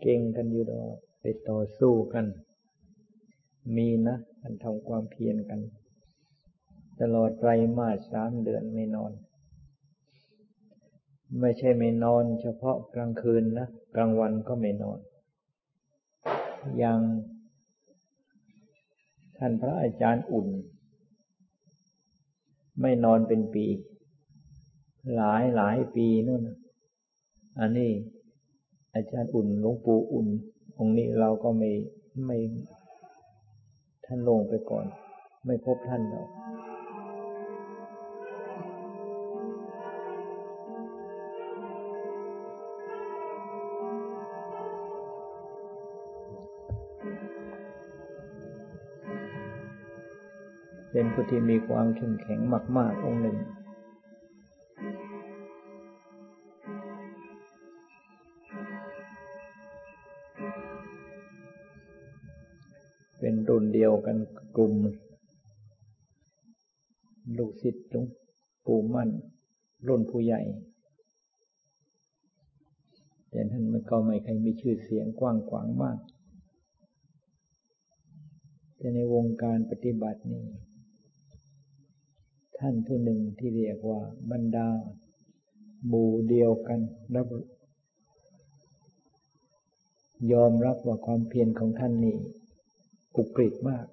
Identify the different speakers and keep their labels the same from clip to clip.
Speaker 1: เก่งกันอยู่ดอกไปต่อสู้กัน มีนะกันทำความเพียรกัน ตลอดไตรมาสสามเดือนไม่นอน ไม่ใช่ไม่นอน เฉพาะกลางคืนนะกลางวันก็ไม่นอนยังท่านพระอาจารย์อุ่น ไม่นอนเป็นปี หลายหลายปีนู่น อันนี้ อาจารย์อุ่นหลวงปู่อุ่น องค์นี้เราก็ไม่ไม่ท่านลงไปก่อน ไม่พบท่านเราเป็นผู้ที่มีความเข้มแข็งมาก ๆ องค์หนึ่ง กันกลุ่ม ลูกศิษย์หลวงปู่มั่น รุ่นผู้ใหญ่แต่ท่านมันก็ไม่ใครมีชื่อเสียงกว้างขวางมาก แต่ในวงการปฏิบัตินี้ ท่านผู้หนึ่งที่เรียกว่าบรรดาหมู่เดียวกันรับยอมรับว่าความเพียรของท่านนี่ อุกฤษมาก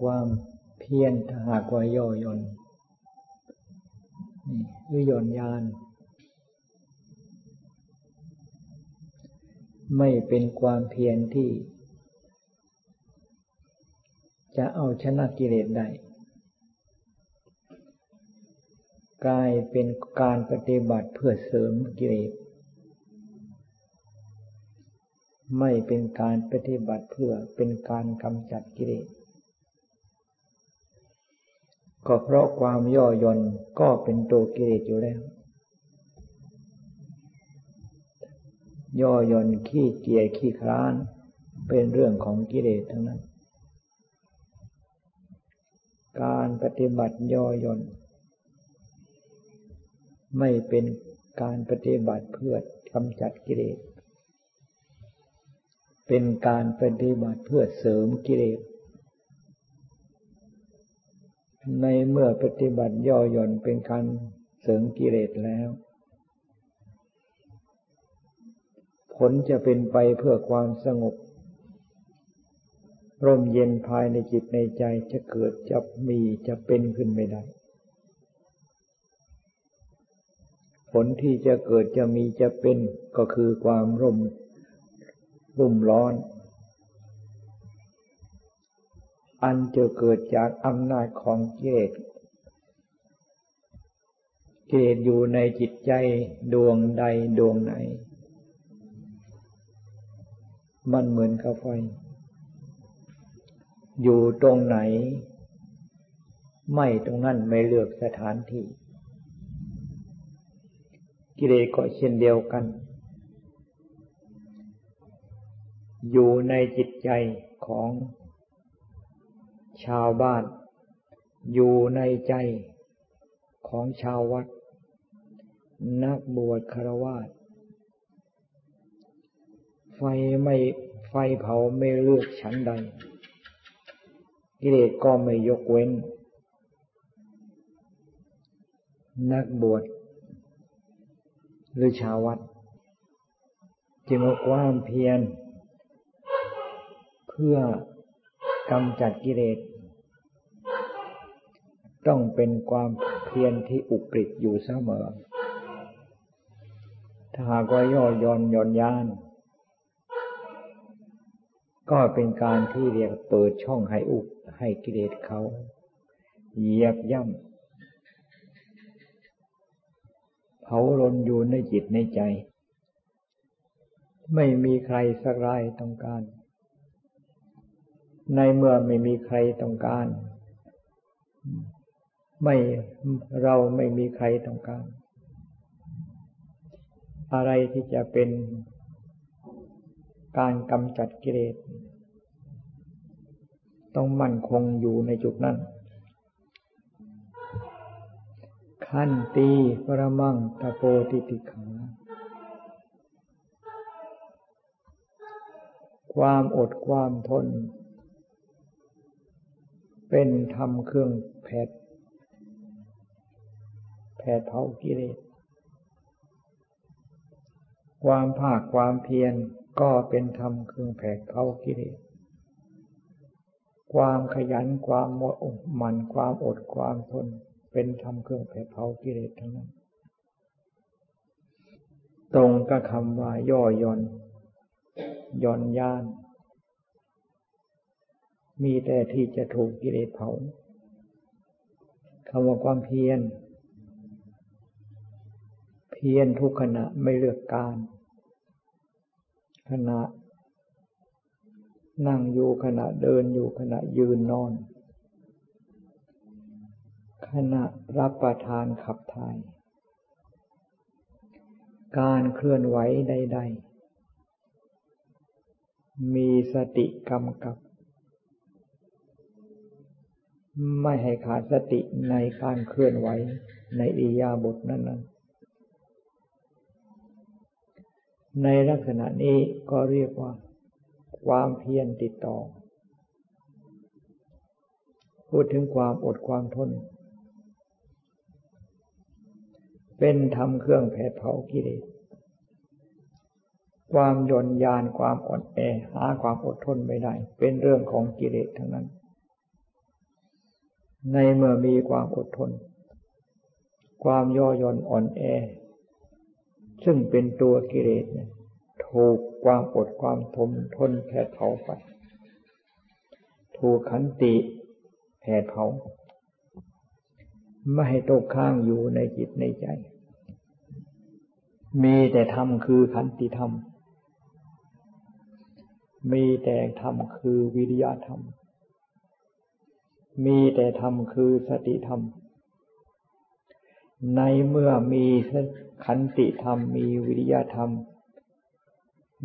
Speaker 1: ความเพียรถ้าหากว่าย่อยนนี่ือย่อนยาน ไม่เป็นความเพียรที่ จะเอาชนะกิเลสได้กลายเป็นการปฏิบัติเพื่อเสริมกิเลส ไม่เป็นการปฏิบัติเพื่อเป็นการกำจัดกิเลสก็เพราะความย่อหย่อนก็เป็นตัวกิเลสอยู่แล้ว ย่อหย่อนขี้เกียจขี้คร้านเป็นเรื่องของกิเลสทั้งนั้น การปฏิบัติย่อหย่อนไม่เป็นการปฏิบัติเพื่อกำจัดกิเลส เป็นการปฏิบัติเพื่อเสริมกิเลส ในเมื่อปฏิบัติย่อหย่อนเป็นการเสริมกิเลสแล้ว ผลจะเป็นไปเพื่อความสงบ ร่มเย็นภายในจิตในใจจะเกิดจะมีจะเป็นขึ้นไม่ได้ ผลที่จะเกิดจะมีจะเป็นก็คือความร่ม รุ่มร้อน อันจะเกิดจากอำนาจของเกตเกตอยู่ในจิตใจดวงใดดวงไหน มันเหมือนกับไฟ อยู่ตรงไหน ไม่ตรงนั้นไม่เลือกสถานที่ กิเลสก็เช่นเดียวกัน อยู่ในจิตใจของชาวบ้าน อยู่ในใจของชาววัด นักบวชคารวาสไฟไม่ไฟเผาไม่เลือกชั้นใด กิเลสก็ไม่ยกเว้น นักบวชหรือชาววัด จึงเอาความเพียร เพื่อกำจัดกิเลสต้องเป็นความเพียรที่อุกฤษอยู่เสมอ ถ้าหากว่าย่อย่อนย่อนยาน ก็เป็นการที่เรียกเปิดช่องให้อุกให้กิเลสเขาเหยียบย่ำเผาลนอยู่ในจิตในใจ ไม่มีใครสักรายต้องการ ในเมื่อไม่มีใครต้องการ ไม่เราไม่มีใครต้องการ อะไรที่จะเป็นการกำจัดกิเลสต้องมั่นคงอยู่ในจุดนั้น ขั้นตีปรมังตะโปติติขาความอดความทน เป็นธรรมเครื่องแผดแผดเผากิเลส ความภาคความเพียรก็เป็นธรรมเครื่องแผดเผากิเลส ความขยันความหมั่นความอดความทน เป็นธรรมเครื่องแผดเผากิเลสทั้งนั้น ตรงกับคำว่าย่อย่อนย่อนย่าน มีแต่ที่จะถูกกิเลสเผาคำว่าความเพียร เพียรทุกขณะไม่เลือกการ ขณะ นั่งอยู่ขณะเดินอยู่ขณะยืนนอน ขณะรับประทานขับถ่าย การเคลื่อนไหวใด ๆ มีสติกำกับ ไม่ให้ขาดสติในการเคลื่อนไหวในอิยาบทนั้นนในลักษณะนี้ก็เรียกว่า ความเพียรติดต่อ พูดถึงความอดความทน เป็นธรรมเครื่องแผดเผากิเลส ความยนยานความอ่อนแอหาความอดทนไม่ได้ เป็นเรื่องของกิเลสทั้งนั้น ในเมื่อมีความอดทน ความย่อย่อนอ่อนแอ ซึ่งเป็นตัวกิเลสเนี่ยถูกความอดความทนทนแผดเผาไป ถูกขันติแผดเผา ไม่ให้ตกข้างอยู่ในจิตในใจ มีแต่ธรรมคือขันติธรรม มีแต่ธรรมคือวิริยะธรรม มีแต่ธรรมคือสติธรรม ในเมื่อมีขันติธรรม มีวิริยะธรรม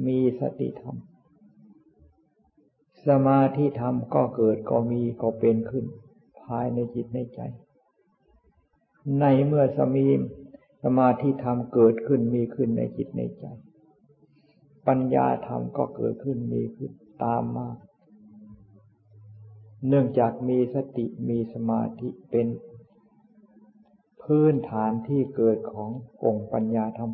Speaker 1: มีสติธรรม สมาธิธรรมก็เกิดก็มีก็เป็นขึ้น ภายในจิตในใจ ในเมื่อสมีสมาธิธรรมเกิดขึ้นมีขึ้นในจิตในใจ ปัญญาธรรมก็เกิดขึ้นมีขึ้นตามมา เนื่องจากมีสติมีสมาธิเป็น พื้นฐานที่เกิดขององค์ปัญญาธรรม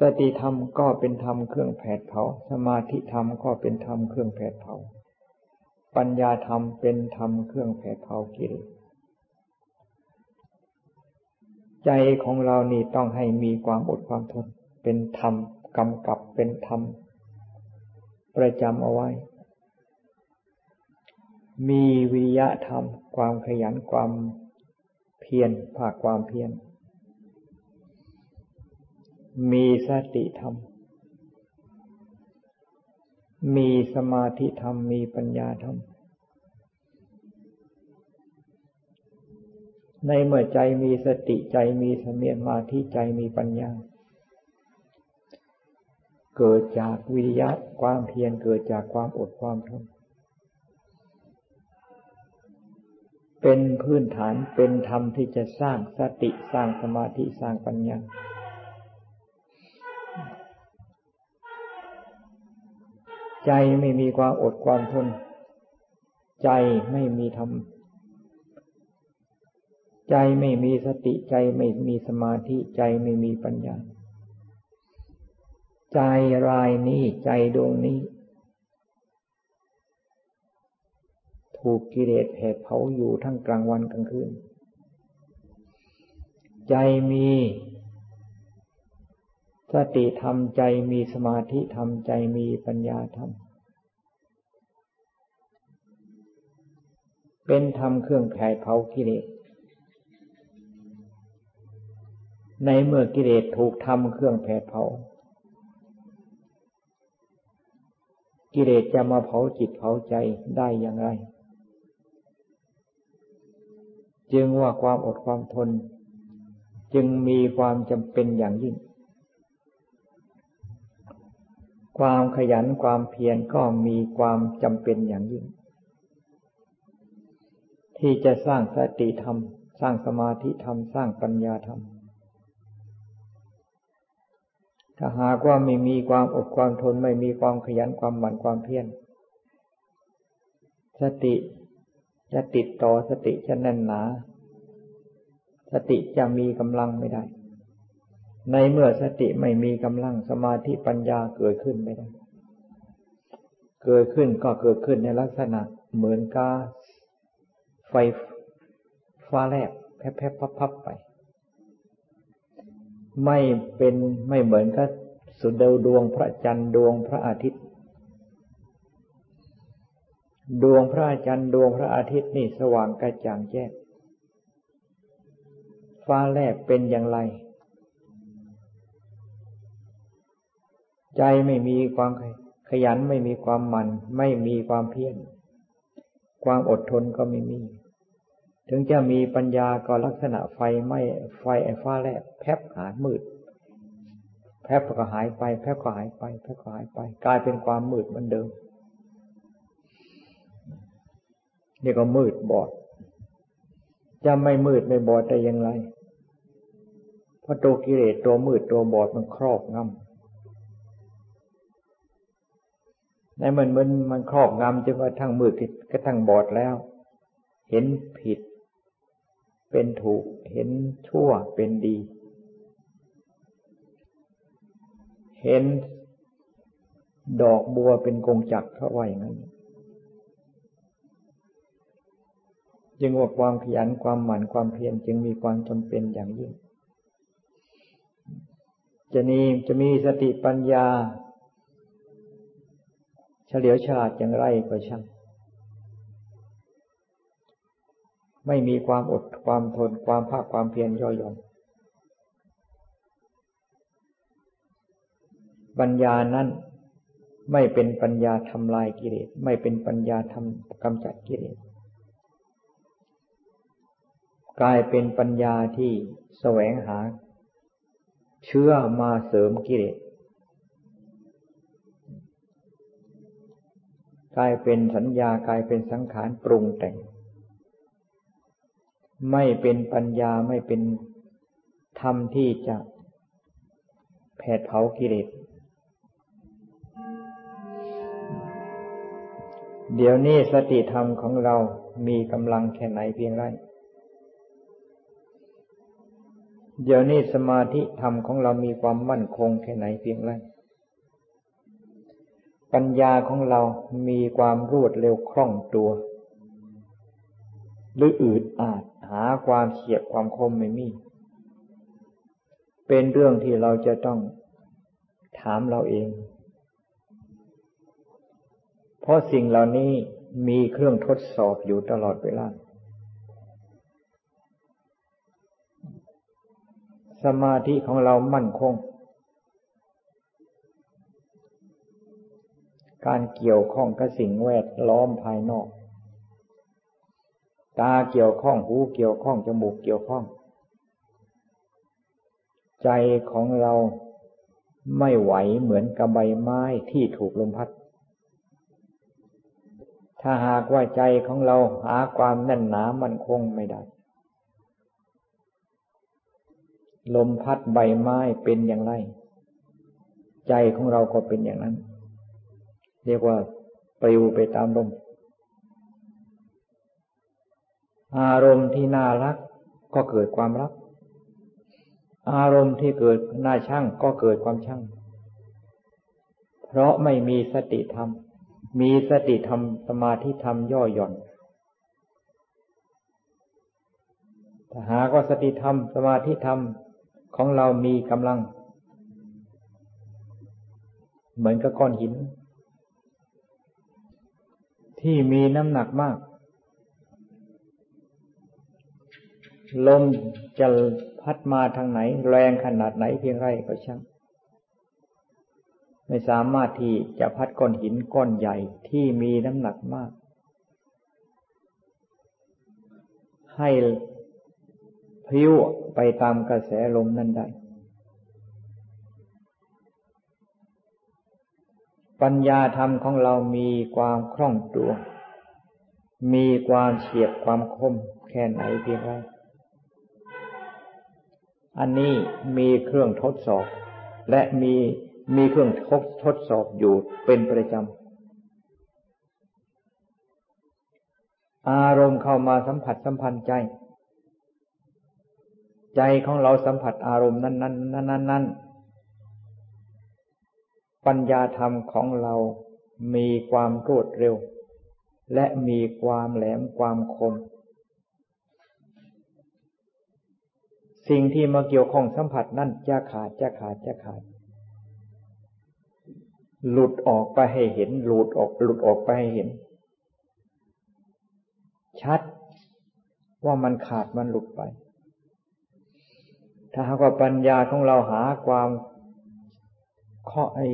Speaker 1: สติธรรมก็เป็นธรรมเครื่องแผดเผา สมาธิธรรมก็เป็นธรรมเครื่องแผดเผา ปัญญาธรรมเป็นธรรมเครื่องแผดเผากิเลสใจของเรานี่ต้องให้มีความอดความทน เป็นธรรมกำกับเป็นธรรม ประจำเอาไว้ มีวิริยะธรรม ความขยันความเพียรภาคความเพียร มีสติธรรม มีสมาธิธรรม มีปัญญาธรรม ในเมื่อใจมีสติใจมีสมีมาธิใจมีปัญญา เกิดจากวิริยะความเพียรเกิดจากความอดความทน เป็นพื้นฐานเป็นธรรมที่จะสร้างสติสร้างสมาธิสร้างปัญญาใจไม่มีความอดความทน ใจไม่มีธรรม ใจไม่มีสติใจไม่มีสมาธิใจไม่มีปัญญา ใจรายนี้ใจดวงนี้ ถูกกิเลสแผดเผาอยู่ทั้งกลางวันกลางคืน ใจมีสติธรรมใจมีสมาธิธรรมใจมีปัญญาธรรม เป็นธรรมเครื่องแผดเผากิเลส ในเมื่อกิเลสถูกทำเครื่องแผดเผา กิเลสจะมาเผาจิตเผาใจได้อย่างไร จึงว่าความอดความทน จึงมีความจำเป็นอย่างยิ่ง ความขยันความเพียรก็มีความจำเป็นอย่างยิ่ง ที่จะสร้างสติธรรม สร้างสมาธิธรรม สร้างปัญญาธรรม ถ้าหากว่าไม่มีความอดความทนไม่มีความขยันความหมั่นความเพียรสติ จะติดต่อสติจะแน่นหนา สติจะมีกำลังไม่ได้ ในเมื่อสติไม่มีกำลังสมาธิปัญญาเกิดขึ้นไม่ได้ เกิดขึ้นก็เกิดขึ้นในลักษณะเหมือนกาไฟฟ้าแลบแพบๆพับๆไป ไม่เป็นไม่เหมือนกับสุดวดวงพระจันทร์ดวงพระอาทิตย์ ดวงพระจันทร์ดวงพระอาทิตย์นี่สว่างกระจ่างแจ้ง ฟ้าแลบเป็นอย่างไร ใจไม่มีความขยันไม่มีความหมั่นไม่มีความเพียรความอดทนก็ไม่มี ถึงจะมีปัญญาก็ลักษณะไฟไม่ไฟไอ้ฟ้าแลบแพบหายมืดแพบก็หายไปแพบก็หายไปแพบก็หายไป กลายเป็นความมืดเหมือนเดิม นี่ก็มืดบอด จะไม่มืดไม่บอดได้ยังไงเพราะตัวกิเลสตัวมืดตัวบอดมันครอบงำในมันมันมันครอบงำจนกระทั่งมืดกระทั่งบอดแล้ว เห็นผิด เป็นถูกเห็นชั่วเป็นดี เห็นดอกบัวเป็นกงจักรเขาว่าอย่างนั้น จึงว่าความขยันความหมั่นความเพียรจึงมีความจำเป็นอย่างยิ่ง จะนี้จะมีสติปัญญา เฉลียวฉลาดอย่างไรก็ช่างไม่มีความอดความทนความภาคความเพียรย่อหย่อนปัญญานั้นไม่เป็นปัญญาทำลายกิเลสไม่เป็นปัญญาทำกำจัดกิเลส กลายเป็นปัญญาที่แสวงหา เชื่อมาเสริมกิเลสกลายเป็นสัญญากลายเป็นสังขารปรุงแต่ง ไม่เป็นปัญญาไม่เป็นธรรมที่จะแผดเผากิเลสเดี๋ยวนี้สติธรรมของเรามีกำลังแค่ไหนเพียงไร เดี๋ยวนี้สมาธิธรรมของเรามีความมั่นคงแค่ไหนเพียงไร ปัญญาของเรามีความรวดเร็วคล่องตัว หรืออืดอาดหาความเฉียบความคมไม่มี เป็นเรื่องที่เราจะต้องถามเราเอง เพราะสิ่งเหล่านี้มีเครื่องทดสอบอยู่ตลอดเวลา สมาธิของเรามั่นคง การเกี่ยวข้องกับสิ่งแวดล้อมภายนอก ตาเกี่ยวข้องหูเกี่ยวข้องจมูกเกี่ยวข้อง ใจของเราไม่ไหวเหมือนกับใบไม้ที่ถูกลมพัด ถ้าหากว่าใจของเราหาความแน่นหนามั่นคงไม่ได้ ลมพัดใบไม้เป็นอย่างไร ใจของเราก็เป็นอย่างนั้น เรียกว่าปลิวไปตามลม อารมณ์ที่น่ารักก็เกิดความรัก อารมณ์ที่เกิดน่าช่างก็เกิดความช่าง เพราะไม่มีสติธรรม มีสติธรรมสมาธิธรรมย่อหย่อนถ้าหากว่าสติธรรม สมาธิธรรม ของเรามีกำลัง เหมือนกับก้อนหิน ที่มีน้ำหนักมาก ลมจะพัดมาทางไหน แรงขนาดไหนเพียงไรก็ช่างไม่สามารถที่จะพัดก้อนหินก้อนใหญ่ที่มีน้ำหนักมาก ให้ พิ้วไปตามกระแสลมนั้นได้ ปัญญาธรรมของเรามีความคล่องตัว มีความเฉียบความคมแค่ไหนเพียงไรอันนี้มีเครื่องทดสอบ และมีมีเครื่องทดทดสอบอยู่เป็นประจำ อารมณ์เข้ามาสัมผัสสัมพันธ์ใจ ใจของเราสัมผัสอารมณ์นั้นนั้นนั้นนั้นนั้นปัญญาธรรมของเรามีความรวดเร็ว และมีความแหลมความคม สิ่งที่มาเกี่ยวข้องสัมผัสนั่นจะขาดจะขาดจะขาด หลุดออกไปให้เห็น หลุดออก หลุดออกไปให้เห็น ชัดว่ามันขาดมันหลุดไป ถ้าหากว่าปัญญาของเราหาความข้อไอ้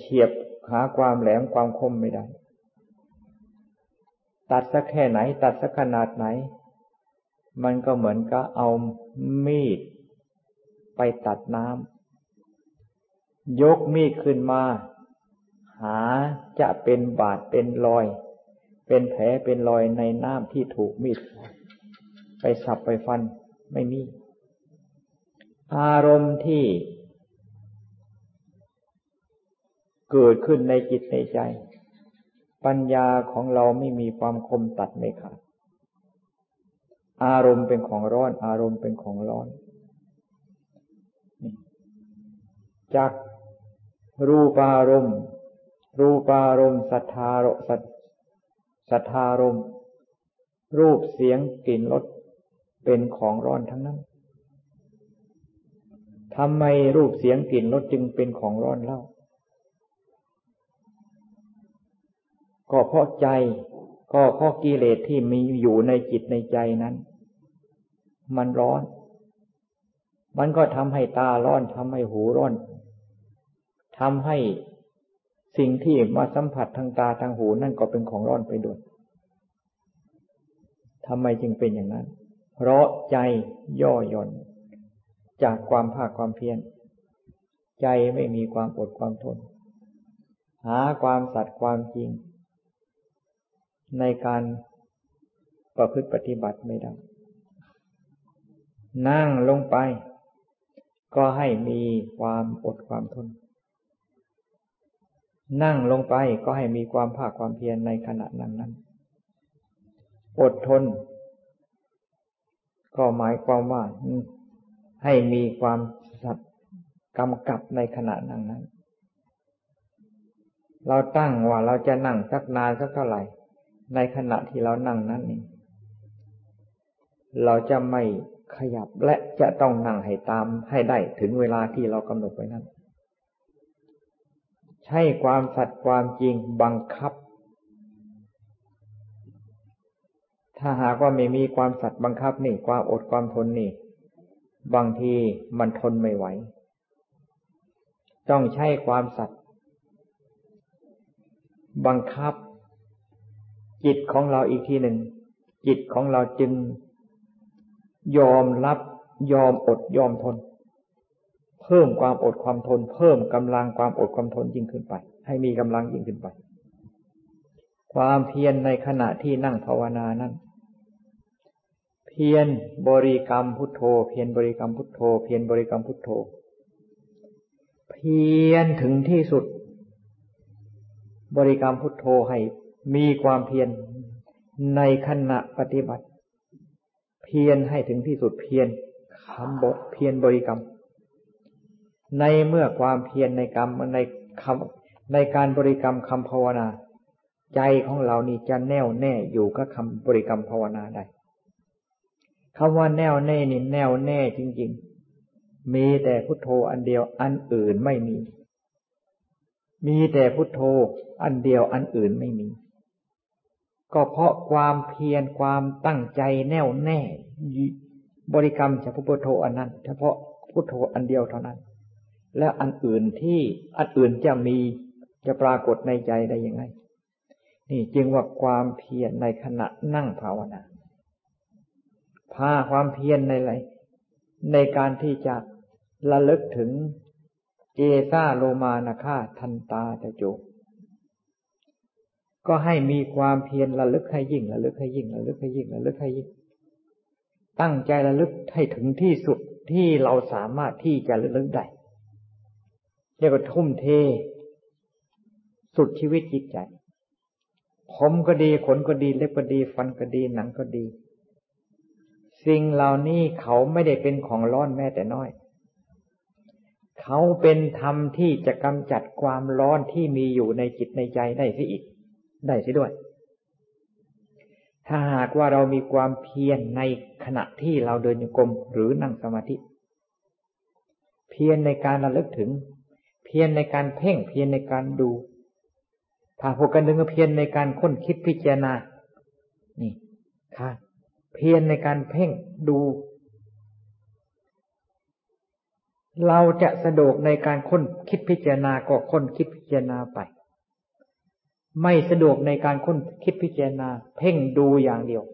Speaker 1: เฉียบหาความแหลมความคมไม่ได้ ตัดสักแค่ไหน ตัดสักขนาดไหน มันก็เหมือนกับเอามีดไปตัดน้ำยกมีดขึ้นมา หาจะเป็นบาดเป็นรอย เป็นแผลเป็นรอยในน้ำที่ถูกมีด ไปสับไปฟันไม่มี อารมณ์ที่เกิดขึ้นในจิตในใจ ปัญญาของเราไม่มีความคมตัดไม่ขาดอารมณ์เป็นของร้อน อารมณ์เป็นของร้อน จากรูปารมณ์ รูปารมณ์สัทธารสัทสัทธารมรูปเสียงกลิ่นรสเป็นของร้อนทั้งนั้น ทำไมรูปเสียงกลิ่นรสจึงเป็นของร้อนเล่า ก็เพราะใจ ก็เพราะกิเลสที่มีอยู่ในจิตในใจนั้น มันร้อน มันก็ทำให้ตาร้อนทำให้หูร้อนทำให้สิ่งที่มาสัมผัสทางตาทางหูนั่นก็เป็นของร้อนไปด้วยทำไมจึงเป็นอย่างนั้น เพราะใจย่อหย่อน จากความภาคความเพียรใจไม่มีความอดความทน หาความสัตย์ความจริง ในการประพฤติปฏิบัติไม่ได้ นั่งลงไป ก็ให้มีความอดความทน นั่งลงไปก็ให้มีความภาคความเพียรในขณะนั้นนั้นอดทน ก็หมายความว่า ให้มีความสัตย์กำกับในขณะนั้นนั้น เราตั้งว่าเราจะนั่งสักนานสักเท่าไหร่ ในขณะที่เรานั่งนั้นเองเราจะไม่ขยับและจะต้องนั่งให้ตามให้ได้ถึงเวลาที่เรากำหนดไว้นั้น ใช้ความสัตย์ความจริงบังคับ ถ้าหากว่าไม่มีความสัตย์บังคับนี่ความอดความทนนี่ บางทีมันทนไม่ไหว ต้องใช้ความสัตย์บังคับ จิตของเราอีกทีหนึ่ง จิตของเราจึง ยอมรับยอมอดยอมทน เพิ่มความอดความทน เพิ่มกำลังความอดความทนยิ่งขึ้นไป ให้มีกำลังยิ่งขึ้นไป ความเพียรในขณะที่นั่งภาวนานั้น พียรบริกรรมพุทโธ เพียรบริกรรมพุทโธ เพียรบริกรรมพุทโธ เพียรถึงที่สุด บริกรรมพุทโธให้มีความเพียรในขณะปฏิบัติ เพียรให้ถึงที่สุดเพียรคำบทเพียรบริกรรม ในเมื่อความเพียรในกรรมในคำในการบริกรรมคำภาวนา ใจของเรานี่จะแน่วแน่อยู่กับคำบริกรรมภาวนาได้ คำว่าแน่วแน่นี่แน่วแน่จริง ๆ มีแต่พุทโธอันเดียวอันอื่นไม่มี มีแต่พุทโธอันเดียวอันอื่นไม่มี ก็เพราะความเพียรความตั้งใจแน่วแน่ บริกรรมเฉพาะพุทโธอันนั้น เฉพาะพุทโธอันเดียวเท่านั้น แล้วอันอื่นที่อันอื่นจะมีจะปรากฏในใจได้ยังไง นี่จึงว่าความเพียรในขณะนั่งภาวนา พาความเพียรในไรในการที่จะระลึกถึงเอซาโลมานาคาทันตาตะโจก็ให้มีความเพียรระลึกให้ยิ่งระลึกให้ยิ่งระลึกให้ยิ่งระลึกให้ยิ่ง ตั้งใจระลึกให้ถึงที่สุดที่เราสามารถที่จะระลึกได้เรียกว่าทุ่มเท สุดชีวิตจิตใจ ผมก็ดีขนก็ดีเล็บก็ดี ฟันก็ดีหนังก็ดี สิ่งเหล่านี้เขาไม่ได้เป็นของร้อนแม้แต่น้อย เขาเป็นธรรมที่จะกำจัดความร้อนที่มีอยู่ในจิตในใจได้สิอีก ได้สิด้วย ถ้าหากว่าเรามีความเพียรในขณะที่เราเดินโยกมหรือนั่งสมาธิ เพียรในการระลึกถึง เพียรในการเพ่งเพียรในการดู ถ้าพวกกันดึงเพียรในการค้นคิดพิจารณา นี่ค่ะ เพียรในการเพ่งดู เราจะสะดวกในการค้นคิดพิจารณาก็ค้นคิดพิจารณาไป ไม่สะดวกในการค้นคิดพิจารณา เพ่งดูอย่างเดียว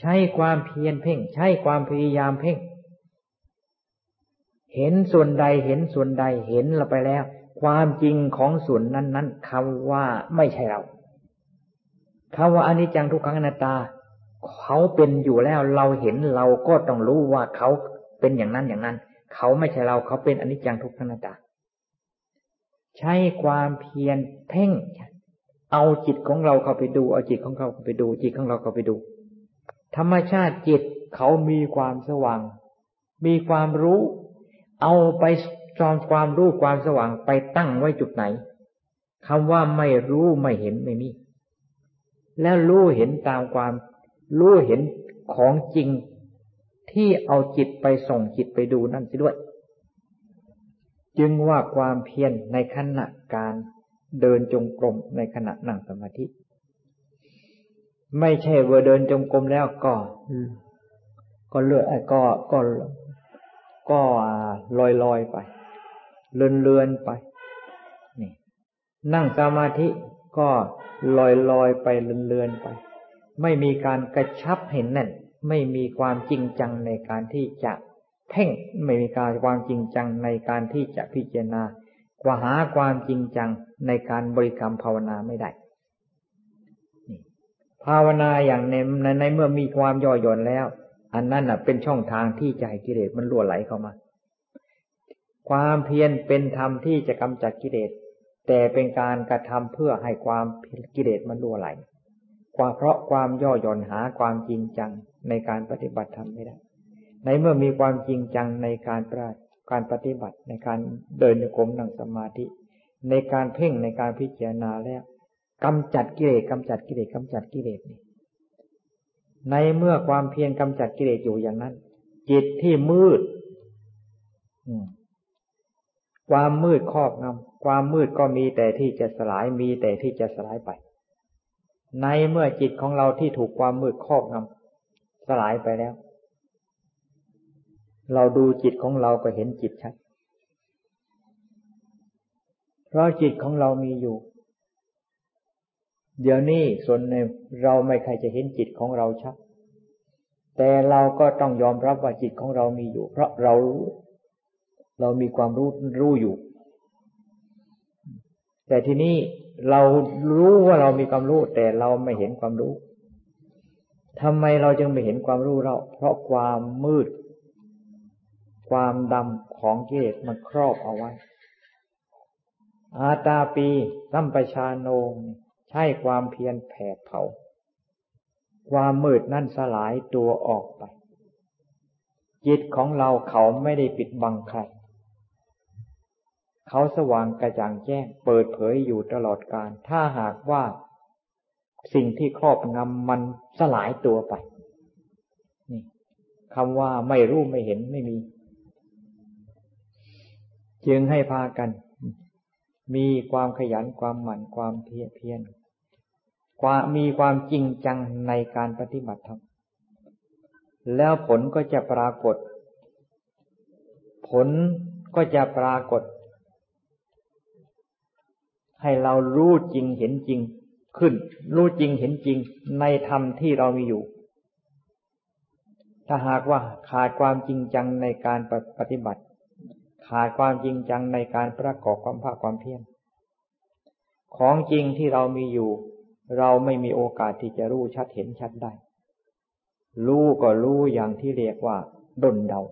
Speaker 1: ใช้ความเพียรเพ่ง ใช้ความพยายามเพ่ง เห็นส่วนใดเห็นส่วนใดเห็นเราไปแล้ว ความจริงของส่วนนั้นนั้นคำว่าไม่ใช่เราคำว่าอนิจจังทุกขังอนัตตา เขาเป็นอยู่แล้วเราเห็นเราก็ต้องรู้ว่าเขาเป็นอย่างนั้นอย่างนั้น เขาไม่ใช่เราเขาเป็นอนิจจังทุกขังนัตตาใช้ความเพียรเพ่ง เอาจิตของเราเข้าไปดูเอาจิตของเราเข้าไปดู จิตของเราเข้าไปดู ธรรมชาติจิตเขามีความสว่าง มีความรู้ เอาไปจอมความรู้ความสว่างไปตั้งไว้จุดไหนคำว่าไม่รู้ไม่เห็นไม่มีแล้วรู้เห็นตามความ รู้เห็นของจริงที่เอาจิตไปส่งจิตไปดูนั่นสิด้วย จึงว่าความเพียรในขณะการเดินจงกรมในขณะนั่งสมาธิ ไม่ใช่ว่าเดินจงกรมแล้วก็ก็เลือก็ก็ก็ลอยลอยไป เลื่อนเลื่อนไปนี่นั่งสมาธิก็ลอยลอยไปเลื่อนเลื่อนไป ไม่มีการกระชับเห็นแน่น ไม่มีความจริงจังในการที่จะเพ่งไม่มีการความจริงจังในการที่จะพิจารณากว่าหาความจริงจังในการบริกรรมภาวนาไม่ได้ภาวนาอย่างในในเมื่อมีความย่อหย่อนแล้ว อันนั้นเป็นช่องทางที่ใจกิเลสมันล่วไหลเข้ามา ความเพียรเป็นธรรมที่จะกำจัดกิเลสแต่เป็นการกระทำเพื่อให้ความกิเลสมันล่วไหล กว่าเพราะความย่อหย่อนหาความจริงจังในการปฏิบัติธรรมไม่ได้ ในเมื่อมีความจริงจังในการปราการปฏิบัติในการเดินโยกมนั่งสมาธิ ในการเพ่งในการพิจารณาแล้วกำจัดกิเลสกำจัดกิเลสกำจัดกิเลสนี่ในเมื่อความเพียรกำจัดกิเลสอยู่อย่างนั้น จิตที่มืดความมืดครอบงำความมืดก็มีแต่ที่จะสลายมีแต่ที่จะสลายไป ในเมื่อจิตของเราที่ถูกความมืดครอบงำสลายไปแล้ว เราดูจิตของเราก็เห็นจิตชัด เพราะจิตของเรามีอยู่ เดี๋ยวนี้ส่วนหนึ่งเราไม่ใครจะเห็นจิตของเราชัด แต่เราก็ต้องยอมรับว่าจิตของเรามีอยู่ เพราะเรารู้ เรามีความรู้รู้อยู่ แต่ทีนี้ เรารู้ว่าเรามีความรู้ แต่เราไม่เห็นความรู้ทำไมเราจึงไม่เห็นความรู้เรา เพราะความมืด ความดำของกิเลสมันครอบเอาไว้ อาตาปีสัมปชาโนใช้ความเพียรแผดเผา ความมืดนั่นสลายตัวออกไป จิตของเราเขาไม่ได้ปิดบังใคร เขาสว่างกระจ่างแจ้ง เปิดเผยอยู่ตลอดกาลถ้าหากว่าสิ่งที่ครอบงำมันสลายตัวไป นี่คำว่าไม่รู้ไม่เห็นไม่มี จึงให้พากัน มีความขยันความหมั่นความเพียรเพียรความมีความจริงจังในการปฏิบัติธรรม แล้วผลก็จะปรากฏ ผลก็จะปรากฏ ให้เรารู้จริงเห็นจริงขึ้น รู้จริงเห็นจริงในธรรมที่เรามีอยู่ ถ้าหากว่าขาดความจริงจังในการปฏิบัติ ขาดความจริงจังในการประกอบความภาคความเพียรของจริงที่เรามีอยู่ เราไม่มีโอกาสที่จะรู้ชัดเห็นชัดได้ รู้ก็รู้อย่างที่เรียกว่าดนเดา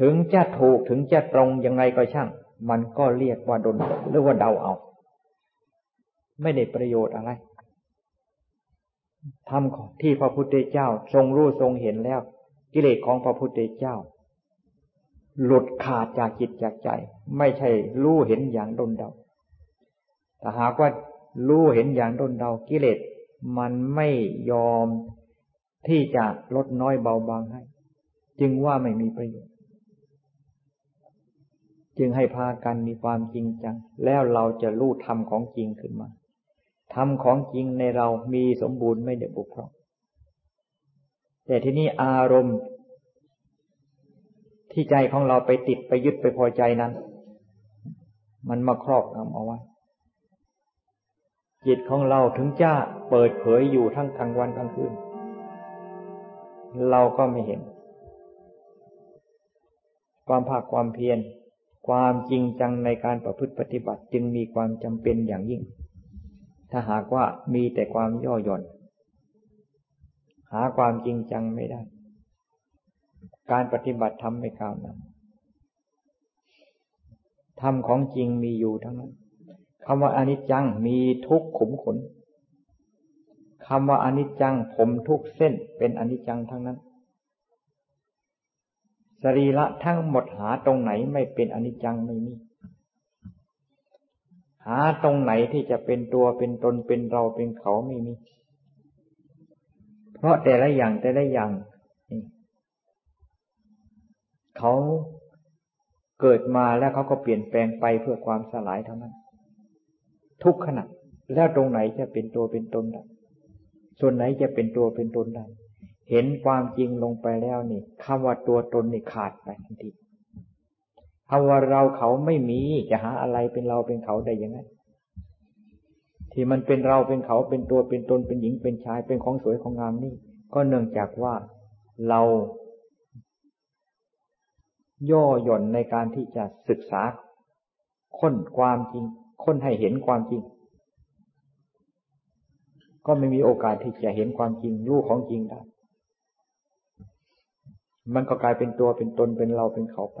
Speaker 1: ถึงจะถูกถึงจะตรงยังไงก็ช่าง มันก็เรียกว่าดนหรือว่าเดาเอา ไม่ได้ประโยชน์อะไรทำที่พระพุทธเจ้า ทรงรู้ทรงเห็นแล้ว กิเลสของพระพุทธเจ้า หลุดขาดจากจิตจากใจ ไม่ใช่รู้เห็นอย่างดนเดาแต่หากว่ารู้เห็นอย่างดนเดากิเลสมันไม่ยอมที่จะลดน้อยเบาบางให้ จึงว่าไม่มีประโยชน์ จึงให้พากันมีความจริงจัง แล้วเราจะรู้ธรรมของจริงขึ้นมา ธรรมของจริงในเรามีสมบูรณ์ไม่ได้บุกพร่อง แต่ที่นี้อารมณ์ที่ใจของเราไปติดไปยึดไปพอใจนั้น มันมาครอบงำเอาไว้ จิตของเราถึงจะเปิดเผยอยู่ทั้งกลางวันกลางคืน เราก็ไม่เห็น ความภาคความเพียร ความจริงจังในการประพฤติปฏิบัติจึงมีความจำเป็นอย่างยิ่ง ถ้าหากว่ามีแต่ความย่อหย่อน หาความจริงจังไม่ได้ การปฏิบัติทำไม่ก้าวหน้าธรรมของจริงมีอยู่ทั้งนั้นคำว่าอนิจจังมีทุกขุมขนคำว่าอนิจจังผมทุกเส้นเป็นอนิจจังทั้งนั้น สรีระทั้งหมดหาตรงไหนไม่เป็นอนิจจังไม่มีหาตรงไหนที่จะเป็นตัวเป็นตนเป็นเราเป็นเขาไม่มี เพราะแต่ละอย่างแต่ละอย่างเขาเกิดมาแล้วเขาก็เปลี่ยนแปลงไปเพื่อความสลายเท่านั้น ทุกขณะแล้วตรงไหนจะเป็นตัวเป็นตนได้ส่วนไหนจะเป็นตัวเป็นตนได้ เห็นความจริงลงไปแล้วนี่คำว่าตัวตนนี่ขาดไปทันทีคำว่าเราเขาไม่มีจะหาอะไรเป็นเราเป็นเขาได้ยังไงที่มันเป็นเราเป็นเขาเป็นตัวเป็นตนเป็นหญิงเป็นชายเป็นของสวยของงามนี่ ก็เนื่องจากว่าเรา ย่อหย่อนในการที่จะศึกษา ค้นความจริง ค้นให้เห็นความจริง ก็ไม่มีโอกาสที่จะเห็นความจริงรู้ของจริงได้ มันก็กลายเป็นตัวเป็นตนเป็นเราเป็นเขาไป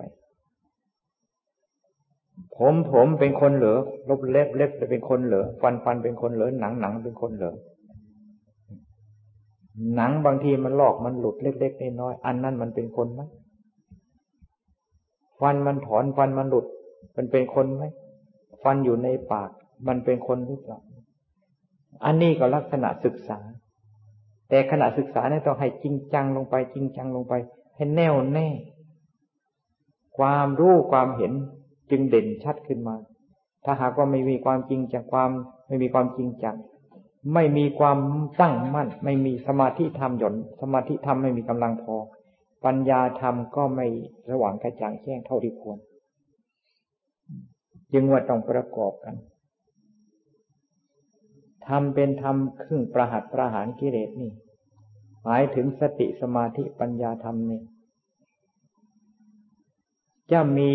Speaker 1: ผมผมเป็นคนเหลือลบเล็บเล็บเป็นคนเหลือฟันฟันเป็นคนเหลือหนังหนังเป็นคนเหลือหนังบางทีมันลอกมันหลุดเล็กๆน้อยๆอันนั้นมันเป็นคนไหมฟันมันถอนฟันมันหลุด มันเป็นคนไหมฟันอยู่ในปาก มันเป็นคนหรือเปล่าอันนี้ก็ลักษณะศึกษา แต่ขณะศึกษาเนี่ยต้องให้จริงจังลงไป จริงจังลงไป ให้แน่วแน่ ความรู้ความเห็นจึงเด่นชัดขึ้นมา ถ้าหากว่าไม่มีความจริงจังความ ไม่มีความจริงจังไม่มีความตั้งมั่น ไม่มีสมาธิธรรมหย่อนสมาธิธรรมไม่มีกำลังพอ ปัญญาธรรมก็ไม่ระหว่างกระจ่างแจ้งเท่าที่ควรจึงว่าต้องประกอบกันทำเป็นทำครึ่งประหัตประหารกิเลสนี่ หมายถึงสติสมาธิปัญญาธรรมนี่จะมี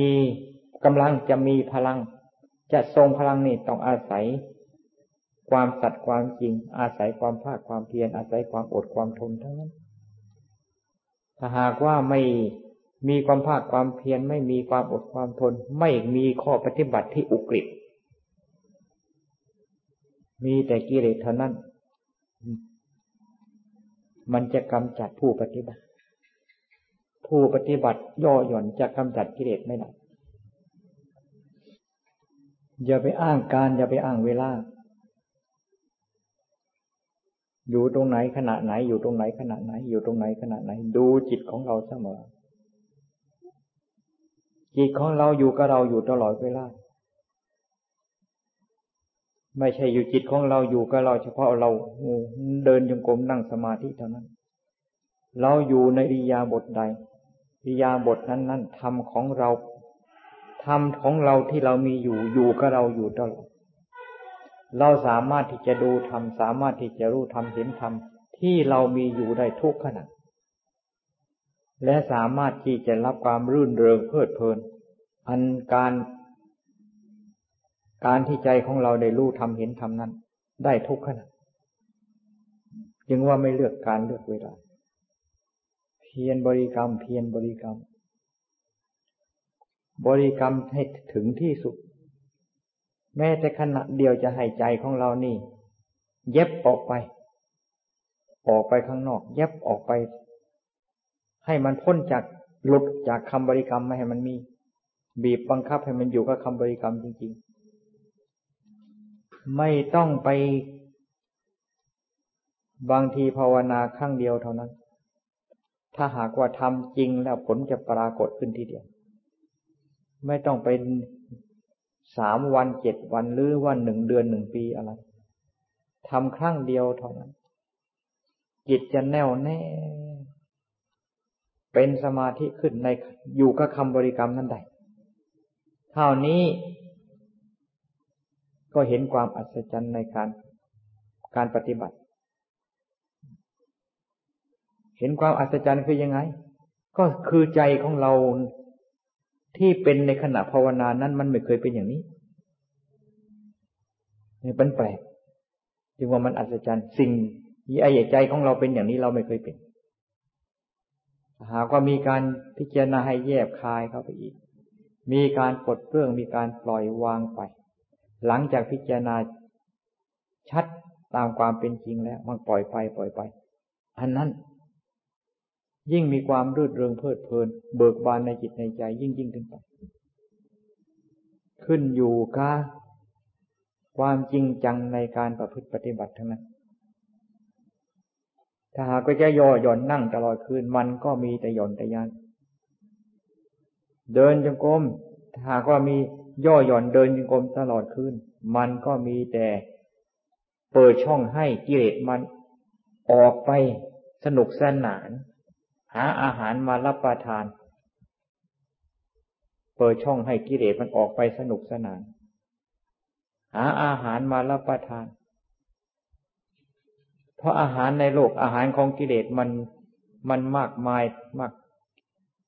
Speaker 1: กำลังจะมีพลัง จะทรงพลังนี่ต้องอาศัย ความสัตย์ความจริง อาศัยความภาคความเพียรอาศัยความอดความทนทั้งนั้นถ้าหากว่าไม่มีความภาคความเพียรไม่มีความอดความทน ไม่มีข้อปฏิบัติที่อุกฤษมีแต่กิเลสเท่านั้น มันจะกำจัดผู้ปฏิบัติ ผู้ปฏิบัติย่อหย่อนจะกำจัดกิเลสไม่ได้อย่าไปอ้างการ อย่าไปอ้างเวลา อยู่ตรงไหนขณะไหน อยู่ตรงไหนขณะไหน อยู่ตรงไหนขณะไหน ดูจิตของเราเสมอ จิตของเราอยู่กับเราอยู่ตลอดเวลา ไม่ใช่อยู่จิตของเราอยู่กับเราเฉพาะเราเดินจงกรมนั่งสมาธิเท่านั้น เราอยู่ในอิยาบทใดอิยาบทนั้นนั้นธรรมของเราธรรมของเราที่เรามีอยู่อยู่กับเราอยู่ตลอดเราสามารถที่จะดูธรรมสามารถที่จะรู้ธรรมเห็นธรรมที่เรามีอยู่ได้ทุกขณะและสามารถที่จะรับความรื่นเริงเพลิดเพลิน อันการ การที่ใจของเราได้รู้ทำเห็นทำนั้น ได้ทุกขณะจึงว่าไม่เลือกการเลือกเวลา เพียรบริกรรม เพียรบริกรรม บริกรรมให้ถึงที่สุด แม้แต่ขณะเดียวจะให้ใจของเรานี่ เย็บออกไป ออกไปข้างนอก เย็บออกไป ให้มันพ้นจากหลุดจากคำบริกรรมไม่ให้มันมี บีบบังคับให้มันอยู่กับคำบริกรรมจริง ๆ ไม่ต้องไป บางทีภาวนาครั้งเดียวเท่านั้น ถ้าหากว่าทำจริงแล้วผลจะปรากฏขึ้นทีเดียว ไม่ต้องเป็นสามวันเจ็ดวันหรือว่าหนึ่งเดือนหนึ่งปีอะไรทำครั้งเดียวเท่านั้น จิตจะแน่วแน่ เป็นสมาธิขึ้นในอยู่กับคำบริกรรมนั้นได้เท่านี้ ก็เห็นความอัศจรรย์ในการการปฏิบัติ เห็นความอัศจรรย์คือยังไง ก็คือใจของเราที่เป็นในขณะภาวนานั้นมันไม่เคยเป็นอย่างนี้นี่เป็นแปลกจึงว่ามันอัศจรรย์ สิ่งที่ไอ้ใจของเราเป็นอย่างนี้เราไม่เคยเป็น หากว่ามีการพิจารณาให้แยบคายเข้าไปอีก มีการปลดเปลื้องมีการปล่อยวางไป หลังจากพิจารณาชัดตามความเป็นจริงแล้ว มันปล่อยไปปล่อยไป อันนั้น ยิ่งมีความรื่นเริงเพลิดเพลิน เบิกบานในจิตในใจ ยิ่งยิ่งขึ้นไป ขึ้นอยู่กับความจริงจังในการประพฤติปฏิบัติทั้งนั้น ถ้าหากจะย่อหย่อนนั่งตลอดคืนมันก็มีแต่หย่อนแต่ยันเดินจงกรมถ้าหากว่ามี ย่อหย่อนเดินจงกรมตลอดคืนมันก็มีแต่เปิดช่องให้กิเลสมันออกไปสนุกสนาน หาอาหารมารับประทาน เปิดช่องให้กิเลสมันออกไปสนุกสนาน หาอาหารมารับประทาน เพราะอาหารในโลกอาหารของกิเลสมันมันมากมายมาก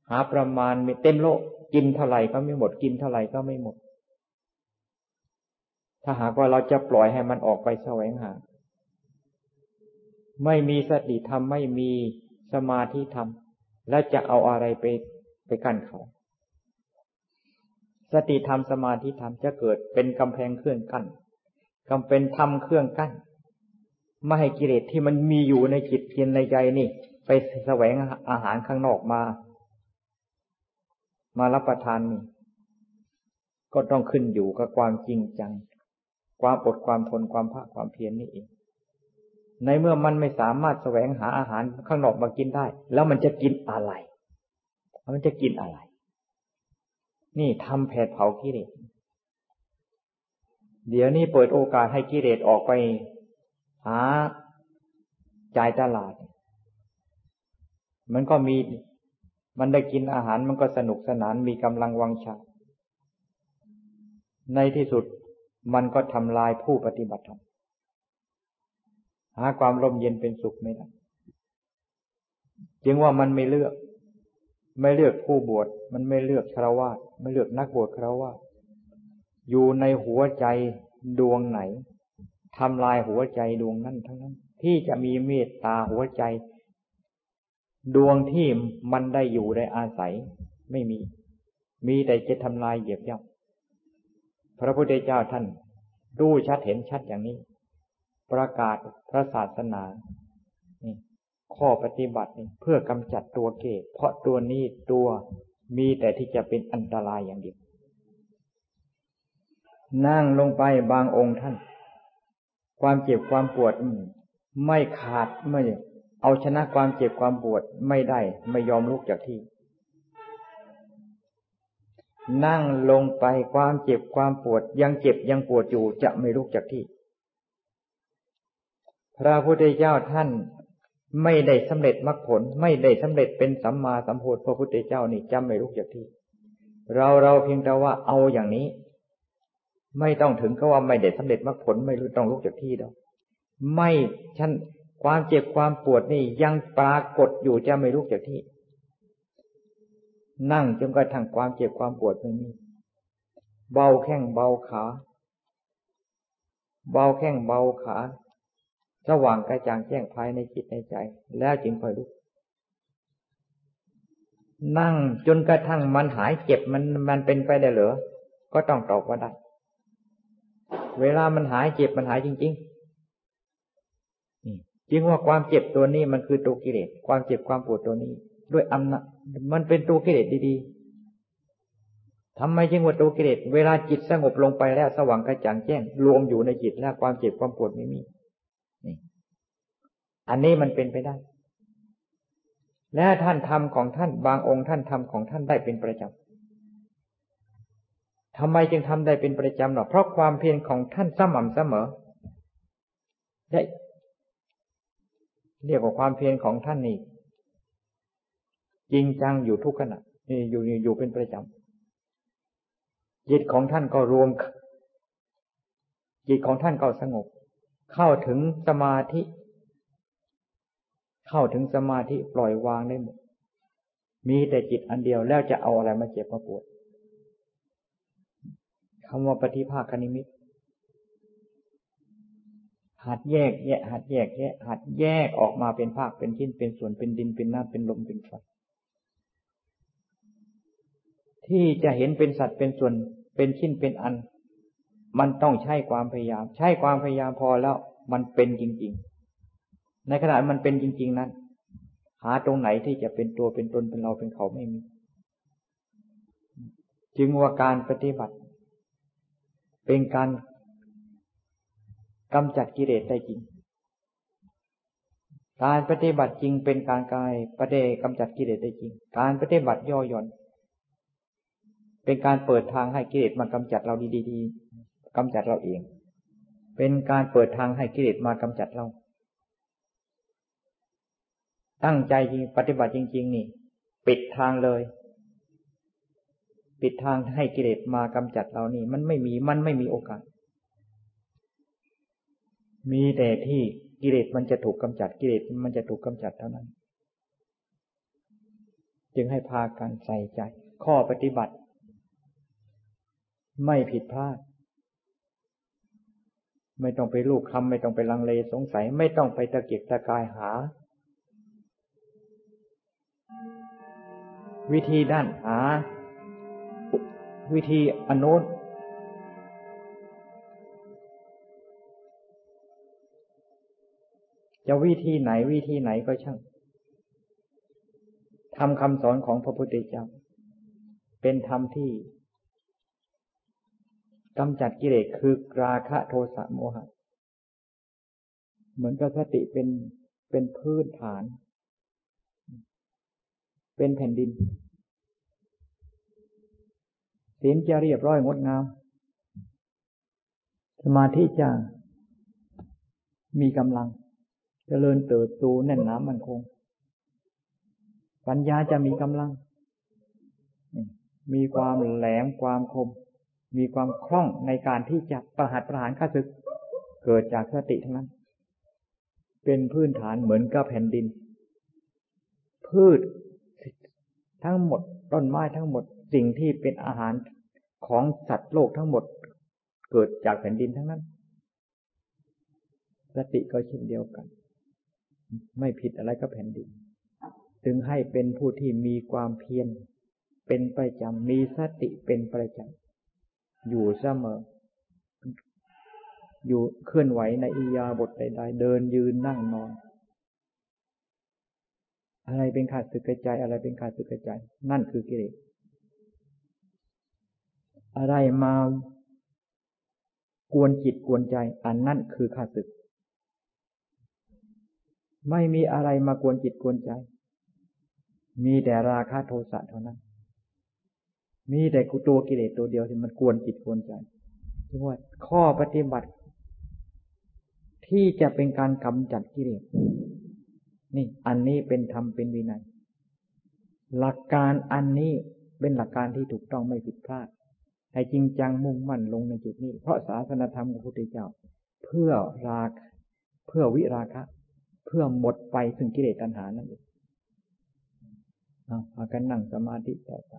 Speaker 1: หาประมาณมีเต็มโลกกินเท่าไหร่ก็ไม่หมดกินเท่าไหร่ก็ไม่หมด ถ้าหากว่าเราจะปล่อยให้มันออกไปแสวงหา ไม่มีสติธรรมไม่มีสมาธิธรรม แล้วจะเอาอะไรไปไปกั้นเขา สติธรรมสมาธิธรรมจะเกิดเป็นกำแพงเครื่องกั้นกำเป็นธรรมเครื่องกั้นไม่ให้กิเลสที่มันมีอยู่ในจิตเพียนในใจนี่ ไปแสวงอาหารข้างนอกมา มารับประทานนี่ก็ต้องขึ้นอยู่กับความจริงจัง ความอดความทนความภาคความเพียรนนี่เอง ในเมื่อมันไม่สามารถแสวงหาอาหารข้างนอกมากินได้ แล้วมันจะกินอะไร มันจะกินอะไร นี่ทำแผดเผากิเลสเดี๋ยวนี้เปิดโอกาสให้กิเลสออกไปหาจ่ายตลาด มันก็มี มันได้กินอาหารมันก็สนุกสนานมีกำลังวังชา ในที่สุด มันก็ทำลายผู้ปฏิบัติธรรมหาความร่มเย็นเป็นสุขไม่ได้จึงว่ามันไม่เลือก ไม่เลือกผู้บวชมันไม่เลือกคารวะไม่เลือกนักบวชคารวะอยู่ในหัวใจดวงไหนทำลายหัวใจดวงนั้นทั้งนั้น ที่จะมีเมตตาหัวใจ ดวงที่มันได้อยู่ได้อาศัย ไม่มี มีแต่จะทำลายเหยียบย่ำ พระพุทธเจ้าท่านดูชัดเห็นชัดอย่างนี้ ประกาศพระศาสนานี่ข้อปฏิบัตินี่เพื่อกำจัดตัวเกศเพราะตัวนี้ตัวมีแต่ที่จะเป็นอันตรายอย่างเดียวนั่งลงไปบางองค์ท่าน ความเจ็บความปวดไม่ขาดไม่เอาชนะความเจ็บความปวดไม่ได้ไม่ยอมลุกจากที่ นั่งลงไปความเจ็บความปวดยังเจ็บยังปวดอยู่จะไม่ลุกจากที่ พระพุทธเจ้าท่านไม่ได้สำเร็จมรรคผล ไม่ได้สำเร็จเป็นสัมมาสัมโพธิพระพุทธเจ้านี่จำไม่ลุกจากที่ เราเราเพียงแต่ว่าเอาอย่างนี้ ไม่ต้องถึงก็ว่าไม่ได้สำเร็จมรรคผลไม่รู้ต้องลุกจากที่ดอกไม่ฉันความเจ็บความปวดนี่ยังปรากฏอยู่จะไม่ลุกจากที่ นั่งจนกระทั่งความเจ็บความปวดไม่มีเบาแข้งเบาขา เบาแข้งเบาขาสว่างกระจ่างแจ้งภายในจิตในใจ แล้วจึงค่อยลุก นั่งจนกระทั่งมันหายเจ็บมันมันเป็นไปได้เหรอ ก็ต้องตอบว่าได้ เวลามันหายเจ็บมันหายจริงๆจริงว่าความเจ็บตัวนี้มันคือตัวกิเลสความเจ็บความปวดตัวนี้ ด้วยอำนาจมันเป็นตัวกิเลสดีๆทำไมจึงว่าตัวกิเลสเวลาจิตสงบลงไปแล้วสว่างกระจ่างแจ้ง รวมอยู่ในจิตแล้วความเจ็บความปวดไม่มีนี่อันนี้มันเป็นไปได้ และท่านทำของท่านบางองค์ท่านทำของท่านได้เป็นประจำทำไมจึงทำได้เป็นประจำหรอเพราะความเพียรของท่านสม่ำเสมอ ได้ เรียกว่าความเพียรของท่านนี่ จริงจังอยู่ทุกขณะนี่อยู่อยู่เป็นประจำจิตของท่านก็รวม จิตของท่านก็สงบ เข้าถึงสมาธิ เข้าถึงสมาธิปล่อยวางได้หมด มีแต่จิตอันเดียวแล้วจะเอาอะไรมาเจ็บมาปวดคำว่าปฏิภาคนิมิตหัดแยกแยะหัดแยกแยะหัดแยกออกมาเป็นภาคเป็นชิ้นเป็นส่วนเป็นดินเป็นน้ำเป็นลมเป็นไฟ ที่จะเห็นเป็นสัตว์เป็นส่วนเป็นชิ้นเป็นอัน มันต้องใช้ความพยายาม ใช้ความพยายามพอแล้วมันเป็นจริง ๆ ในขณะมันเป็นจริง ๆ นั้น หาตรงไหนที่จะเป็นตัวเป็นตนเป็นเราเป็นเขาไม่มี จึงว่าการปฏิบัติ เป็นการกำจัดกิเลสได้จริง การปฏิบัติจริงเป็นการกายประเดกำจัดกิเลสได้จริง การปฏิบัติย่อหย่อน เป็นการเปิดทางให้กิเลสมากำจัดเราดีๆกำจัดเราเอง เป็นการเปิดทางให้กิเลสมากำจัดเรา ตั้งใจจริงปฏิบัติจริง ๆ นี่ ปิดทางเลย ปิดทางให้กิเลสมากำจัดเรานี่ มันไม่มีมันไม่มีโอกาส มีแต่ที่กิเลสมันจะถูกกำจัดกิเลสมันจะถูกกำจัดเท่านั้น จึงให้พากันใส่ใจ ข้อปฏิบัติ ไม่ผิดพลาด ไม่ต้องไปลูกคำไม่ต้องไปลังเลสงสัย ไม่ต้องไปตะเกียกตะกายหา วิธีด้านหา วิธีอนุนจะวิธีไหนวิธีไหนก็ช่างทำคำสอนของพระพุทธเจ้าเป็นธรรมที่ กำจัดกิเลสคือราคะโทสะโมหะ เหมือนกับสติเป็นเป็นพื้นฐาน เป็นแผ่นดินศีลจะเรียบร้อยงดงาม สมาธิจะมีกำลังจเจริญเติบโตแน่นหนามันคง ปัญญาจะมีกำลัง มีความแหลมความคม มีความคล่องในการที่จะประหัตประหารข้าศึก เกิดจากสติทั้งนั้น เป็นพื้นฐานเหมือนกับแผ่นดิน พืชทั้งหมดต้นไม้ทั้งหมดสิ่งที่เป็นอาหารของสัตว์โลกทั้งหมด เกิดจากแผ่นดินทั้งนั้น สติก็เช่นเดียวกัน ไม่ผิดอะไรก็แผ่นดิน จึงให้เป็นผู้ที่มีความเพียรเป็นประจำมีสติเป็นประจำ อยู่เสมอ อยู่เคลื่อนไหวในอิยาบทใดๆเดินยืนนั่งนอน อะไรเป็นขาดสึกกระจายอะไรเป็นขาดสึกกระจายนั่นคือกิเลสอะไรมากวนจิตกวนใจ อันนั่นคือขาดสึก ไม่มีอะไรมากวนจิตกวนใจ มีแต่ราคะโทสะเท่านั้น มีแต่กุตัวกิเลสตัวเดียวที่มันกวนจิตกวนใจที่ว่าข้อปฏิบัติ ที่จะเป็นการกำจัดกิเลสนี่ อันนี้เป็นธรรมเป็นวินัย หลักการอันนี้เป็นหลักการที่ถูกต้องไม่ผิดพลาด ให้จริงจังมุ่งมั่นลงในจุดนี้ เพราะศาสนธรรมของพระพุทธเจ้า เพื่อราคเพื่อวิราคะ เพื่อหมดไปถึงกิเลสตัณหานั่นเองเอาพากันนั่งสมาธิต่อไป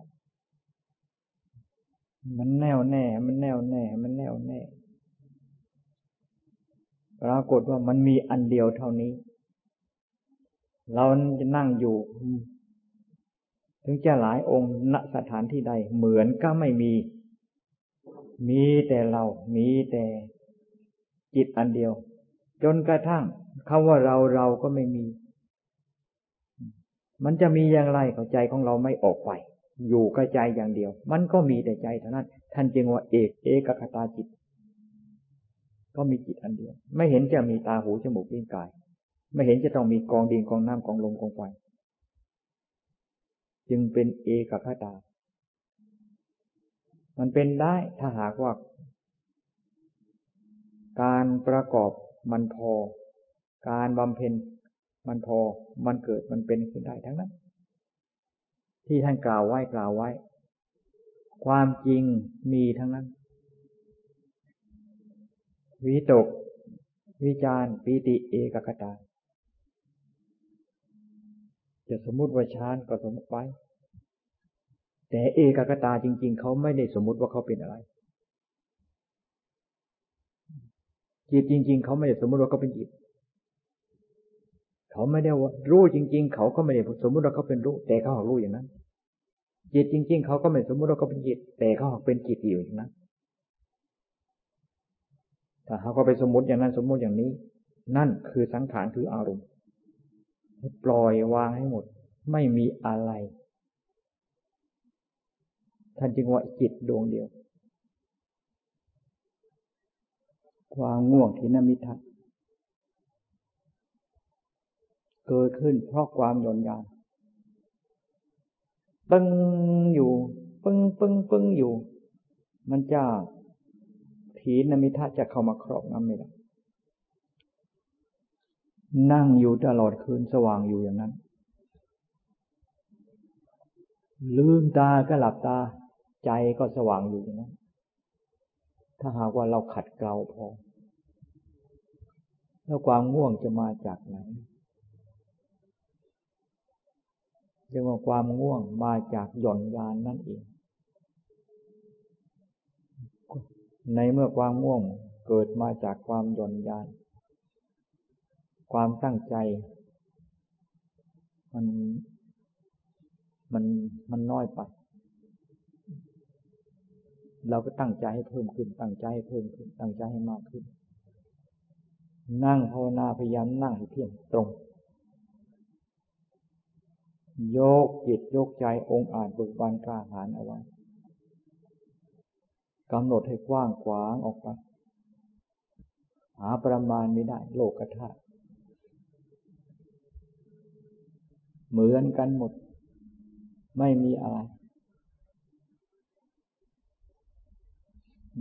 Speaker 1: มันแน่วแน่ มันแน่วแน่ มันแน่วแน่ ปรากฏว่ามันมีอันเดียวเท่านี้ เราจะนั่งอยู่ ถึงจะหลายองค์ณสถานที่ใด เหมือนก็ไม่มี มีแต่เรา มีแต่จิตอันเดียว จนกระทั่งคำว่าเราเราก็ไม่มี มันจะมีอย่างไรเข้าใจของเราไม่ออกไป อยู่กระจายอย่างเดียว มันก็มีแต่ใจเท่านั้น ท่านจึงว่าเอกเอกคตาจิต ก็มีจิตอันเดียว ไม่เห็นจะมีตาหูจมูกลิ้นกาย ไม่เห็นจะต้องมีกองดินกองน้ำกองลมกองไฟจึงเป็นเอกคตา มันเป็นได้ถ้าหากว่า การประกอบมันพอ การบำเพ็ญมันพอ มันเกิดมันเป็นขึ้นได้ทั้งนั้น ที่ท่านกล่าวไว้กล่าวไว้ ความจริงมีทั้งนั้น วิตก วิจารปีติเอกคตาจะสมมุติว่าฌานก็สมมติไว้แต่เอกกตาจริง ๆ เขาไม่ได้สมมุติว่าเขาเป็นอะไร จิตจริง ๆ เขาไม่ได้สมมติว่าเขาเป็นจิต เขาไม่ได้ว่ารู้จริง ๆ เขาก็ไม่ได้สมมุติว่าเขาเป็นรู้ แต่เขาหอกรู้อย่างนั้น จิตจริง ๆ เขาก็ไม่สมมุติว่าเขาเป็นจิต แต่เขาหอกเป็นจิตอยู่อย่างนั้นถ้าเขาก็ไปสมมติอย่างนั้นสมมติอย่างนี้ นั่นคือสังขารคืออารมณ์ปล่อยวางให้หมด ไม่มีอะไร ท่านจึงว่าจิตดวงเดียว ความง่วงทินมิทัศ เกิดขึ้นเพราะความหย่อนยานปึ้งอยู่ ปึ้งปึ้งปึ้งอยู่ มันจะถีนมิทัศจะเข้ามาครอบงำไม่ได้นั่งอยู่ตลอดคืนสว่างอยู่อย่างนั้น ลืมตาก็หลับตา ใจก็สว่างอยู่อย่างนั้น ถ้าหากว่าเราขัดเกลาพอ แล้วความง่วงจะมาจากไหน เรียกว่าความง่วงมาจากหย่อนยานนั่นเอง ในเมื่อความง่วงเกิดมาจากความหย่อนยาน ความตั้งใจ มันมันมันน้อยไป เราก็ตั้งใจให้เพิ่มขึ้น ตั้งใจให้เพิ่มขึ้น ตั้งใจให้มากขึ้น นั่งภาวนาพยายามนั่งให้เที่ยงตรง ยกจิตโยกใจองค์อาจบุกบานกล้าหาญเอาไว้กำหนดให้กว้างขวางออกไป หาประมาณไม่ได้ โลกธาตุเหมือนกันหมด ไม่มีอะไร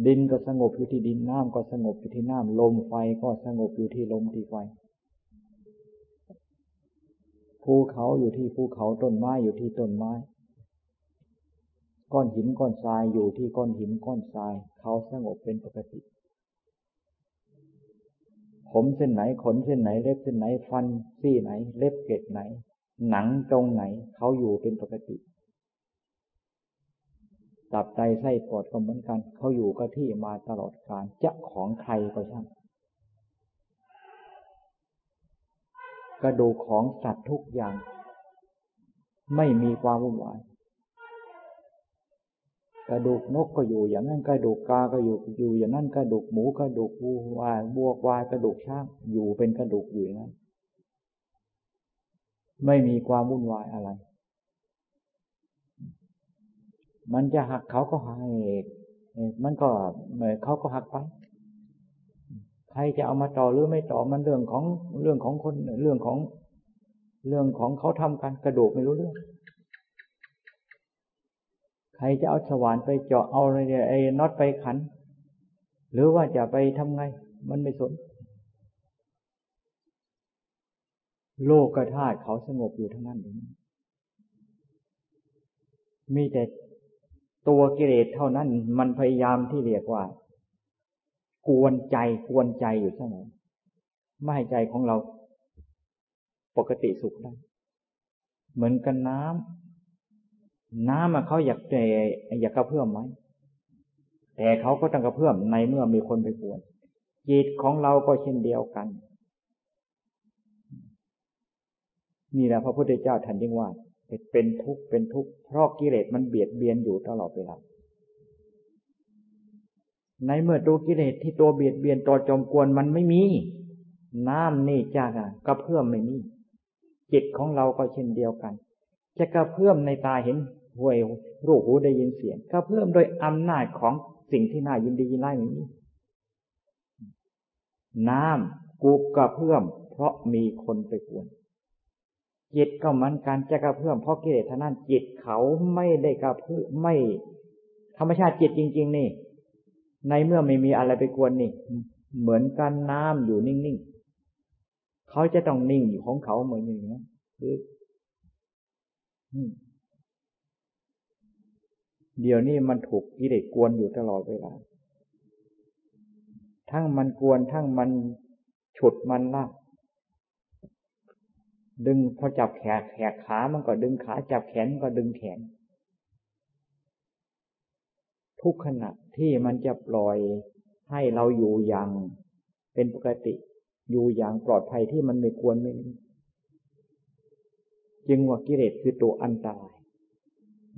Speaker 1: ดินก็สงบอยู่ที่ดินน้ำก็สงบอยู่ที่น้ำลมไฟก็สงบอยู่ที่ลมที่ไฟ ภูเขาอยู่ที่ภูเขาต้นไม้อยู่ที่ต้นไม้ ก้อนหินก้อนทรายอยู่ที่ก้อนหินก้อนทราย เขาสงบเป็นปกติ ผมเส้นไหนขนเส้นไหนเล็บเส้นไหนฟันซี่ไหน เล็บเกล็ดไหน หนังตรงไหน เขาอยู่เป็นปกติตับไตไส้ปอดก็เหมือนกัน เขาอยู่กับที่มาตลอดกาลจะของใครก็ช่าง กระดูกของสัตว์ทุกอย่าง ไม่มีความวุ่นวายกระดูกนกก็อยู่อย่างนั้นกระดูกกาก็อยู่อยู่อย่างนั้นกระดูกหมูกระดูกวัวบวกวายกระดูกช้างอยู่เป็นกระดูกอยู่อย่างนั้นไม่มีความวุ่นวายอะไร มันจะหักเขาก็หักมันก็มือนเขาก็หักไป ใครจะเอามาต่อหรือไม่ต่อมันเรื่องของเรื่องของคนเรื่องของเรื่องของเขาทำกันกระดูกไม่รู้เรื่อง ใครจะเอาสว่านไปเจาะเอาอะไรไอ้น็อตไปขัน หรือว่าจะไปทำไง มันไม่สน โลกธาตุเขาสงบอยู่ทั้งนั้นเองมีแต่ตัวกิเลสเท่านั้น มันพยายามที่เรียกว่า กวนใจกวนใจอยู่เสมอไม่ให้ใจของเราปกติสุขได้ เหมือนกันน้ำน้ำมาเขาอยากเจอยากกระเพื่อมไหมแต่เขาก็ต้องกระเพื่อมในเมื่อมีคนไปกวนจิตของเราก็เช่นเดียวกันนี่แหละพระพุทธเจ้าท่านจึงว่าเป็นทุกข์เป็นทุกข์เพราะกิเลสมันเบียดเบียนอยู่ตลอดเวลา ในเมื่อตัวกิเลสที่ตัวเบียดเบียนตัวจมกวนมันไม่มี น้ำนี่จ้ากระเพื่อมไม่มีจิตของเราก็เช่นเดียวกัน จะกระเพื่อมในตาเห็นห่วยรูปหูได้ยินเสียงกระเพื่อมโดยอำนาจของสิ่งที่น่ายินดียินไล่ไม่มีน้ำกูกระเพื่อม เพราะมีคนไปกวนจิตก็เหมือนกันจะกระเพื่อมเพราะกิเลสท่านั้นจิตเขาไม่ได้กระเพื่อมไม่ ธรรมชาติจิตจริง ๆ นี่ ในเมื่อไม่มีอะไรไปกวนนี่ เหมือนกันน้ำอยู่นิ่งๆเขาจะต้องนิ่งอยู่ของเขาเหมือนอย่างนี้คือเดี๋ยวนี้มันถูกกิเลสกวนอยู่ตลอดเวลา ทั้งมันกวนทั้งมันฉุดมันลากดึงพอจับแขนแขกขา มันก็ดึงขา จับแขนก็ดึงแขน ทุกขณะที่มันจะปล่อยให้เราอยู่อย่าง เป็นปกติ อยู่อย่างปลอดภัยที่มันไม่ควรไม่จึงว่ากิเลสคือตัวอันตราย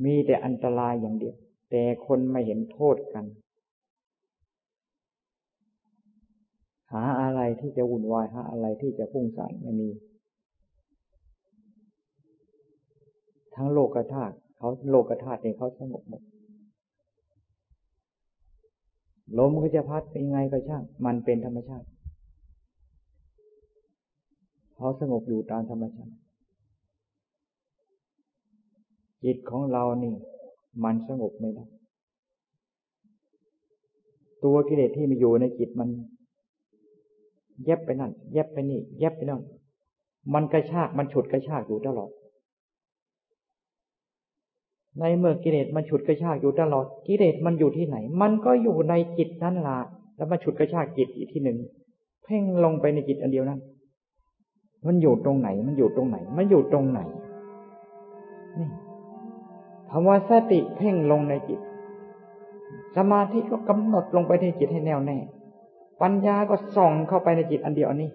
Speaker 1: มีแต่อันตรายอย่างเดียว แต่คนไม่เห็นโทษกัน หาอะไรที่จะวุ่นวายหาอะไรที่จะพุ่งสานไม่มี ทั้งโลกธาตุเขาโลกธาตุเองเขาสงบหมด ลมก็จะพัดเป็นไงก็ช่าง มันเป็นธรรมชาติเขาสงบอยู่ตามธรรมชาติ จิตของเรานี่ มันสงบไม่ได้ ตัวกิเลสที่มีอยู่ในจิตมันเย็บไปนั่นเย็บไปนี่เย็บไปนั่น มันกระชาก มันฉุดกระชากอยู่ตลอด ในเมื่อกิเลสมันฉุดกระชากอยู่ตลอดกิเลสมันอยู่ที่ไหน มันก็อยู่ในจิตนั่นละแล้วมาฉุดกระชากจิตอีกที่หนึ่งเพ่งลงไปในจิตอันเดียวนั้น มันอยู่ตรงไหน มันอยู่ตรงไหน มันอยู่ตรงไหนนี่คำว่าสติเพ่งลงในจิต สมาธิก็กำหนดลงไปในจิตให้แน่วแน่ ปัญญาก็ส่องเข้าไปในจิตอันเดียวนี้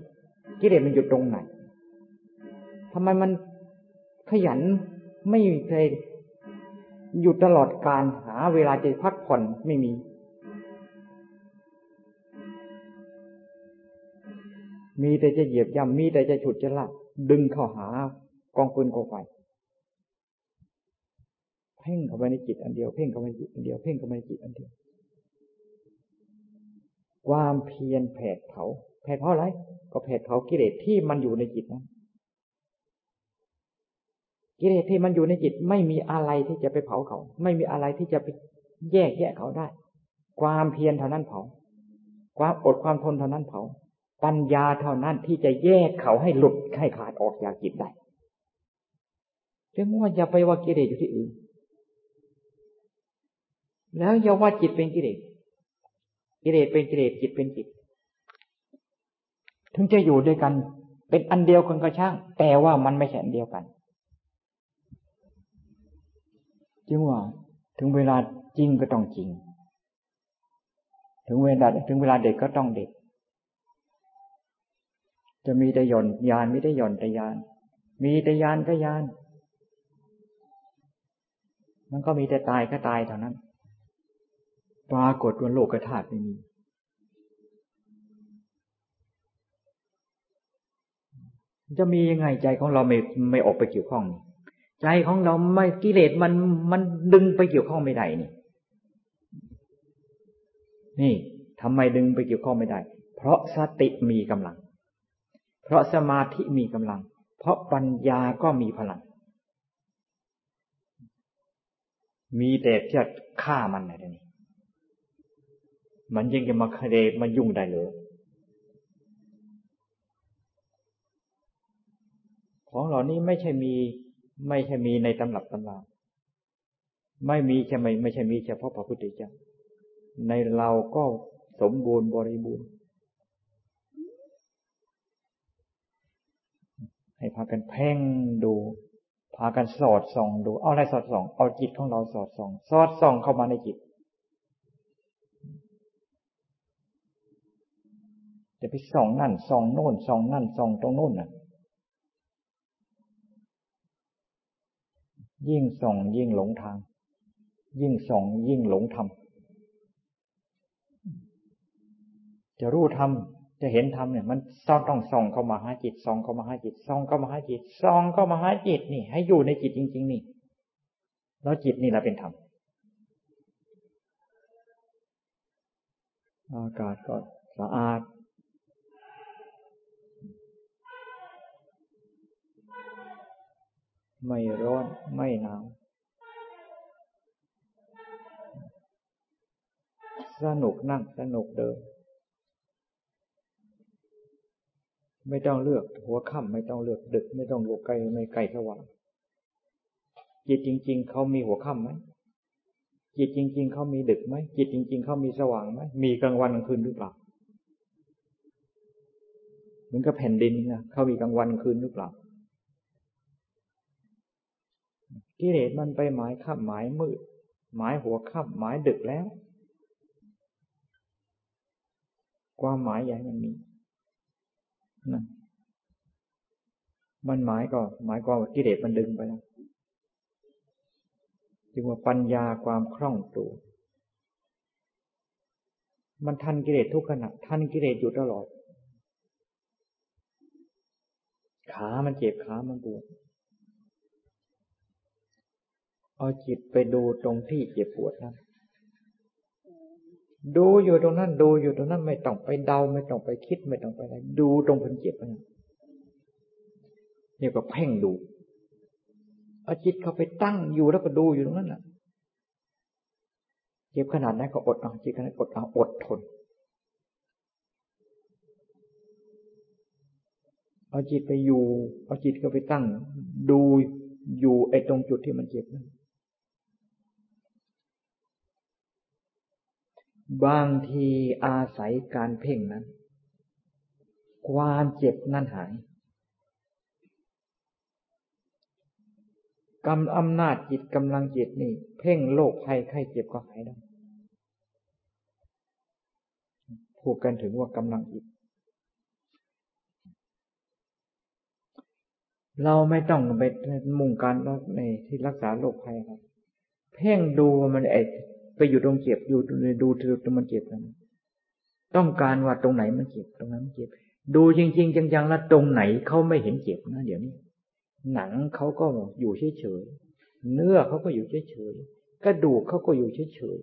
Speaker 1: กิเลสมันอยู่ตรงไหนทำไมมันขยันไม่เคย อยู่ตลอดการหาเวลาจะพักผ่อนไม่มี มีแต่จะเหยียบย่ำมีแต่จะฉุดจะลากดึงเข้าหากองปืนกองไฟเพ่งเข้าไปในจิตอันเดียวเพ่งเข้าไปในจิตอันเดียวเพ่งเข้าไปในจิตอันเดียว ความเพียรแผดเผาแผดเผาอะไร ก็แผดเผากิเลสที่มันอยู่ในจิตนั้น กิเลสที่มันอยู่ในจิตไม่มีอะไรที่จะไปเผาเขา ไม่มีอะไรที่จะไปแยกแยะเขาได้ ความเพียรเท่านั้นเผา ความอดความทนเท่านั้นเผา ปัญญาเท่านั้นที่จะแยกเขาให้หลุดให้ขาดออกจากจิตได้จึงว่าอย่าไปว่ากิเลสอยู่ที่อื่น แล้วอย่าว่าจิตเป็นกิเลส กิเลสเป็นกิเลสจิตเป็นจิต ถึงจะอยู่ด้วยกัน เป็นอันเดียวกันก็ช่าง แต่ว่ามันไม่ใช่อันเดียวกัน จึงว่า ถึงเวลาจริงก็ต้องจริง ถึงเวลาถึงเวลาเด็กก็ต้องเด็ก จะมีแต่ย่อนยานไม่ได้ย่อนแต่ยาน มีแต่ยานก็ยาน มันก็มีแต่ตายก็ตายเท่านั้น ปรากฏว่าโลกธาตุไม่มีจะมียังไงใจของเราไม่ไม่ออกไปเกี่ยวข้อง ใจของเราไม่กิเลสมันมันดึงไปเกี่ยวข้องไม่ได้นี่ นี่ทำไมดึงไปเกี่ยวข้องไม่ได้ เพราะสติมีกำลัง เพราะสมาธิมีกำลัง เพราะปัญญาก็มีพลัง มีแต่จะฆ่ามันอะไรนี่มันยังจะมาคเดมายุ่งได้เลยของเหล่านี้ไม่ใช่มี ไม่ใช่มีในตำรับตำราไม่มีใช่ไหมไม่ใช่มีเฉพาะพระพุทธเจ้าในเราก็สมบูรณ์บริบูรณ์ ให้พากันเพ่งดู พากันสอดส่องดู เอาอะไรสอดส่อง เอาจิตของเราสอดส่อง สอดส่องเข้ามาในจิต จะไปส่องนั่นส่องโน่นส่องนั่นส่องตรงโน่นน่ะ ยิ่งส่องยิ่งหลงทาง ยิ่งส่องยิ่งหลงธรรมจะรู้ธรรมจะเห็นธรรมเนี่ย มันต้องต้องส่องเข้ามาหาจิตส่องเข้ามาหาจิตส่องเข้ามาหาจิตส่องเข้ามาหาจิตนี่ ให้อยู่ในจิตจริง ๆ นี่ แล้วจิตนี่แหละเป็นธรรมอากาศก็สะอาด ไม่ร้อนไม่หนาวสนุกนั่งสนุกเดิน ไม่ต้องเลือกหัวค่ำไม่ต้องเลือกดึก ไม่ต้องลูกไกลไม่ไกลสว่างจิตจริง ๆเขามีหัวค่ำไหมจิตจริง ๆเขามีดึกไหมจิตจริง ๆเขามีสว่างไหมมีกลางวันกลางคืนหรือเปล่าเหมือนกับแผ่นดินนะเขามีกลางวันกลางคืนหรือเปล่า กิเลสมันไปหมายค่ำหมายมืด หมายหัวค่ำหมายดึกแล้ว ความหมายใหญ่มันมีนั่นมันหมายก็ หมายความว่ากิเลสมันดึงไปแล้วจึงว่าปัญญาความคล่องตัว มันทันกิเลสทุกขณะทันกิเลสอยู่ตลอด ขามันเจ็บขามันปวด เอาจิตไปดูตรงที่เจ็บปวดนั้น ดูอยู่ตรงนั้น ดูอยู่ตรงนั้นไม่ต้องไปเดาไม่ต้องไปคิดไม่ต้องไปอะไรดูตรงคนเจ็บนั้นนี่ก็เพ่งดูเอาจิตเข้าไปตั้งอยู่แล้วก็ดูอยู่ตรงนั้นแหละเจ็บขนาดนั้นก็อดเอาจิตขนาดอดเอาอดทน เอาจิตไปอยู่ เอาจิตก็ไปตั้ง ดูอยู่ไอ้ตรงจุดที่มันเจ็บนั้น บางทีอาศัยการเพ่งนั้น ความเจ็บนั่นหายกำอำนาจจิตกำลังจิตนี่ เพ่งโรคภัยไข้เจ็บก็หายได้พูดกันถึงว่ากำลังจิต เราไม่ต้องไปมุ่งการในที่รักษาโรคภัยครับเพ่งดูมันไอ ไปอยู่ตรงเจ็บอยู่ดูตรงมันเจ็บนั้นต้องการว่าตรงไหนมันเจ็บตรงนั้นมันเจ็บ ดูจริง ๆ จังๆแล้วตรงไหนเขาไม่เห็นเจ็บนะเดี๋ยวนี้ หนังเขาก็อยู่เฉยๆเนื้อเขาก็อยู่เฉยๆกระดูกเขาก็อยู่เฉย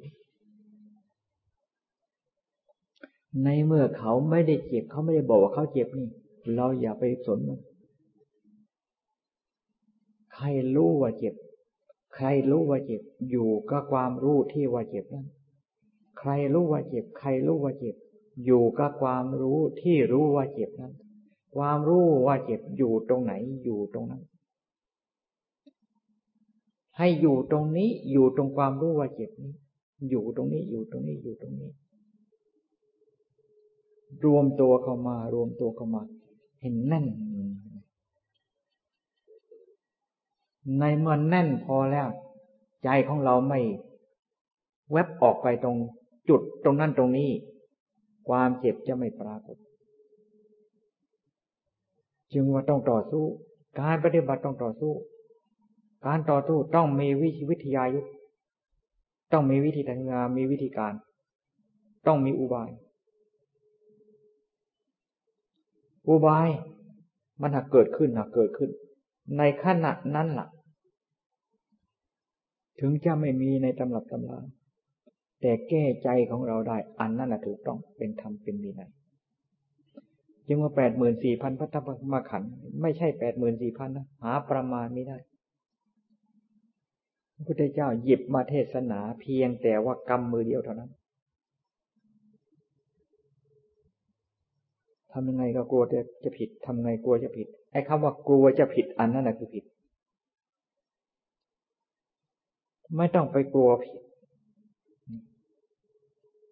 Speaker 1: ๆในเมื่อเขาไม่ได้เจ็บเขาไม่ได้บอกว่าเขาเจ็บนี่ เราอย่าไปสนมันใครรู้ว่าเจ็บ ใครรู้ว่าเจ็บอยู่ก็ความรู้ที่ว่าเจ็บนั้น ใครรู้ว่าเจ็บ ใครรู้ว่าเจ็บ อยู่ก็ความรู้ที่รู้ว่าเจ็บนั้น ความรู้ว่าเจ็บอยู่ตรงไหนอยู่ตรงนั้น ให้อยู่ตรงนี้อยู่ตรงความรู้ว่าเจ็บนี้ อยู่ตรงนี้อยู่ตรงนี้อยู่ตรงนี้ รวมตัวเข้ามารวมตัวเข้ามา เห็นแน่น ในเมื่อแน่นพอแล้ว ใจของเราไม่แวบออกไปตรงจุดตรงนั้นตรงนี้ ความเจ็บจะไม่ปรากฏ จึงว่าต้องต่อสู้ การปฏิบัติต้องต่อสู้ การต่อสู้ต้องมีวิวิทยายุทธต้องมีวิธีทำงานมีวิธีการ ต้องมีอุบาย อุบายมันหากเกิดขึ้นหากเกิดขึ้น ในขณะนั้นละ่ะ ถึงจะไม่มีในตำรับตำราแต่แก้ใจของเราได้ อันนั้นแหะถูกต้องเป็นธรรมเป็นวินัยจึงว่าแปดหมื่นสี่พันพัทธมาขันไม่ใช่แปดหมื่นสี่พันนะหาประมาณไม่ได้พระพุทธเจ้าหยิบมาเทศนาเพียงแต่ว่ากรรมมือเดียวเท่านั้นทำยังไงก็กลัวจะจะผิดทำไงกลัวจะผิด ไอ้คำว่ากลัวจะผิดอันนั้นแหละคือผิด ไม่ต้องไปกลัวผิด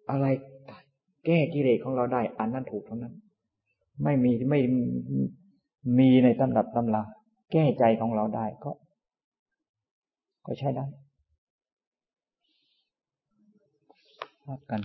Speaker 1: อะไรแก้กิเลสของเราได้ อันนั้นถูกเท่านั้น ไม่มีไม่มีในตำรับตำราแก้ใจของเราได้ก็ ก็ใช้ได้พักกัน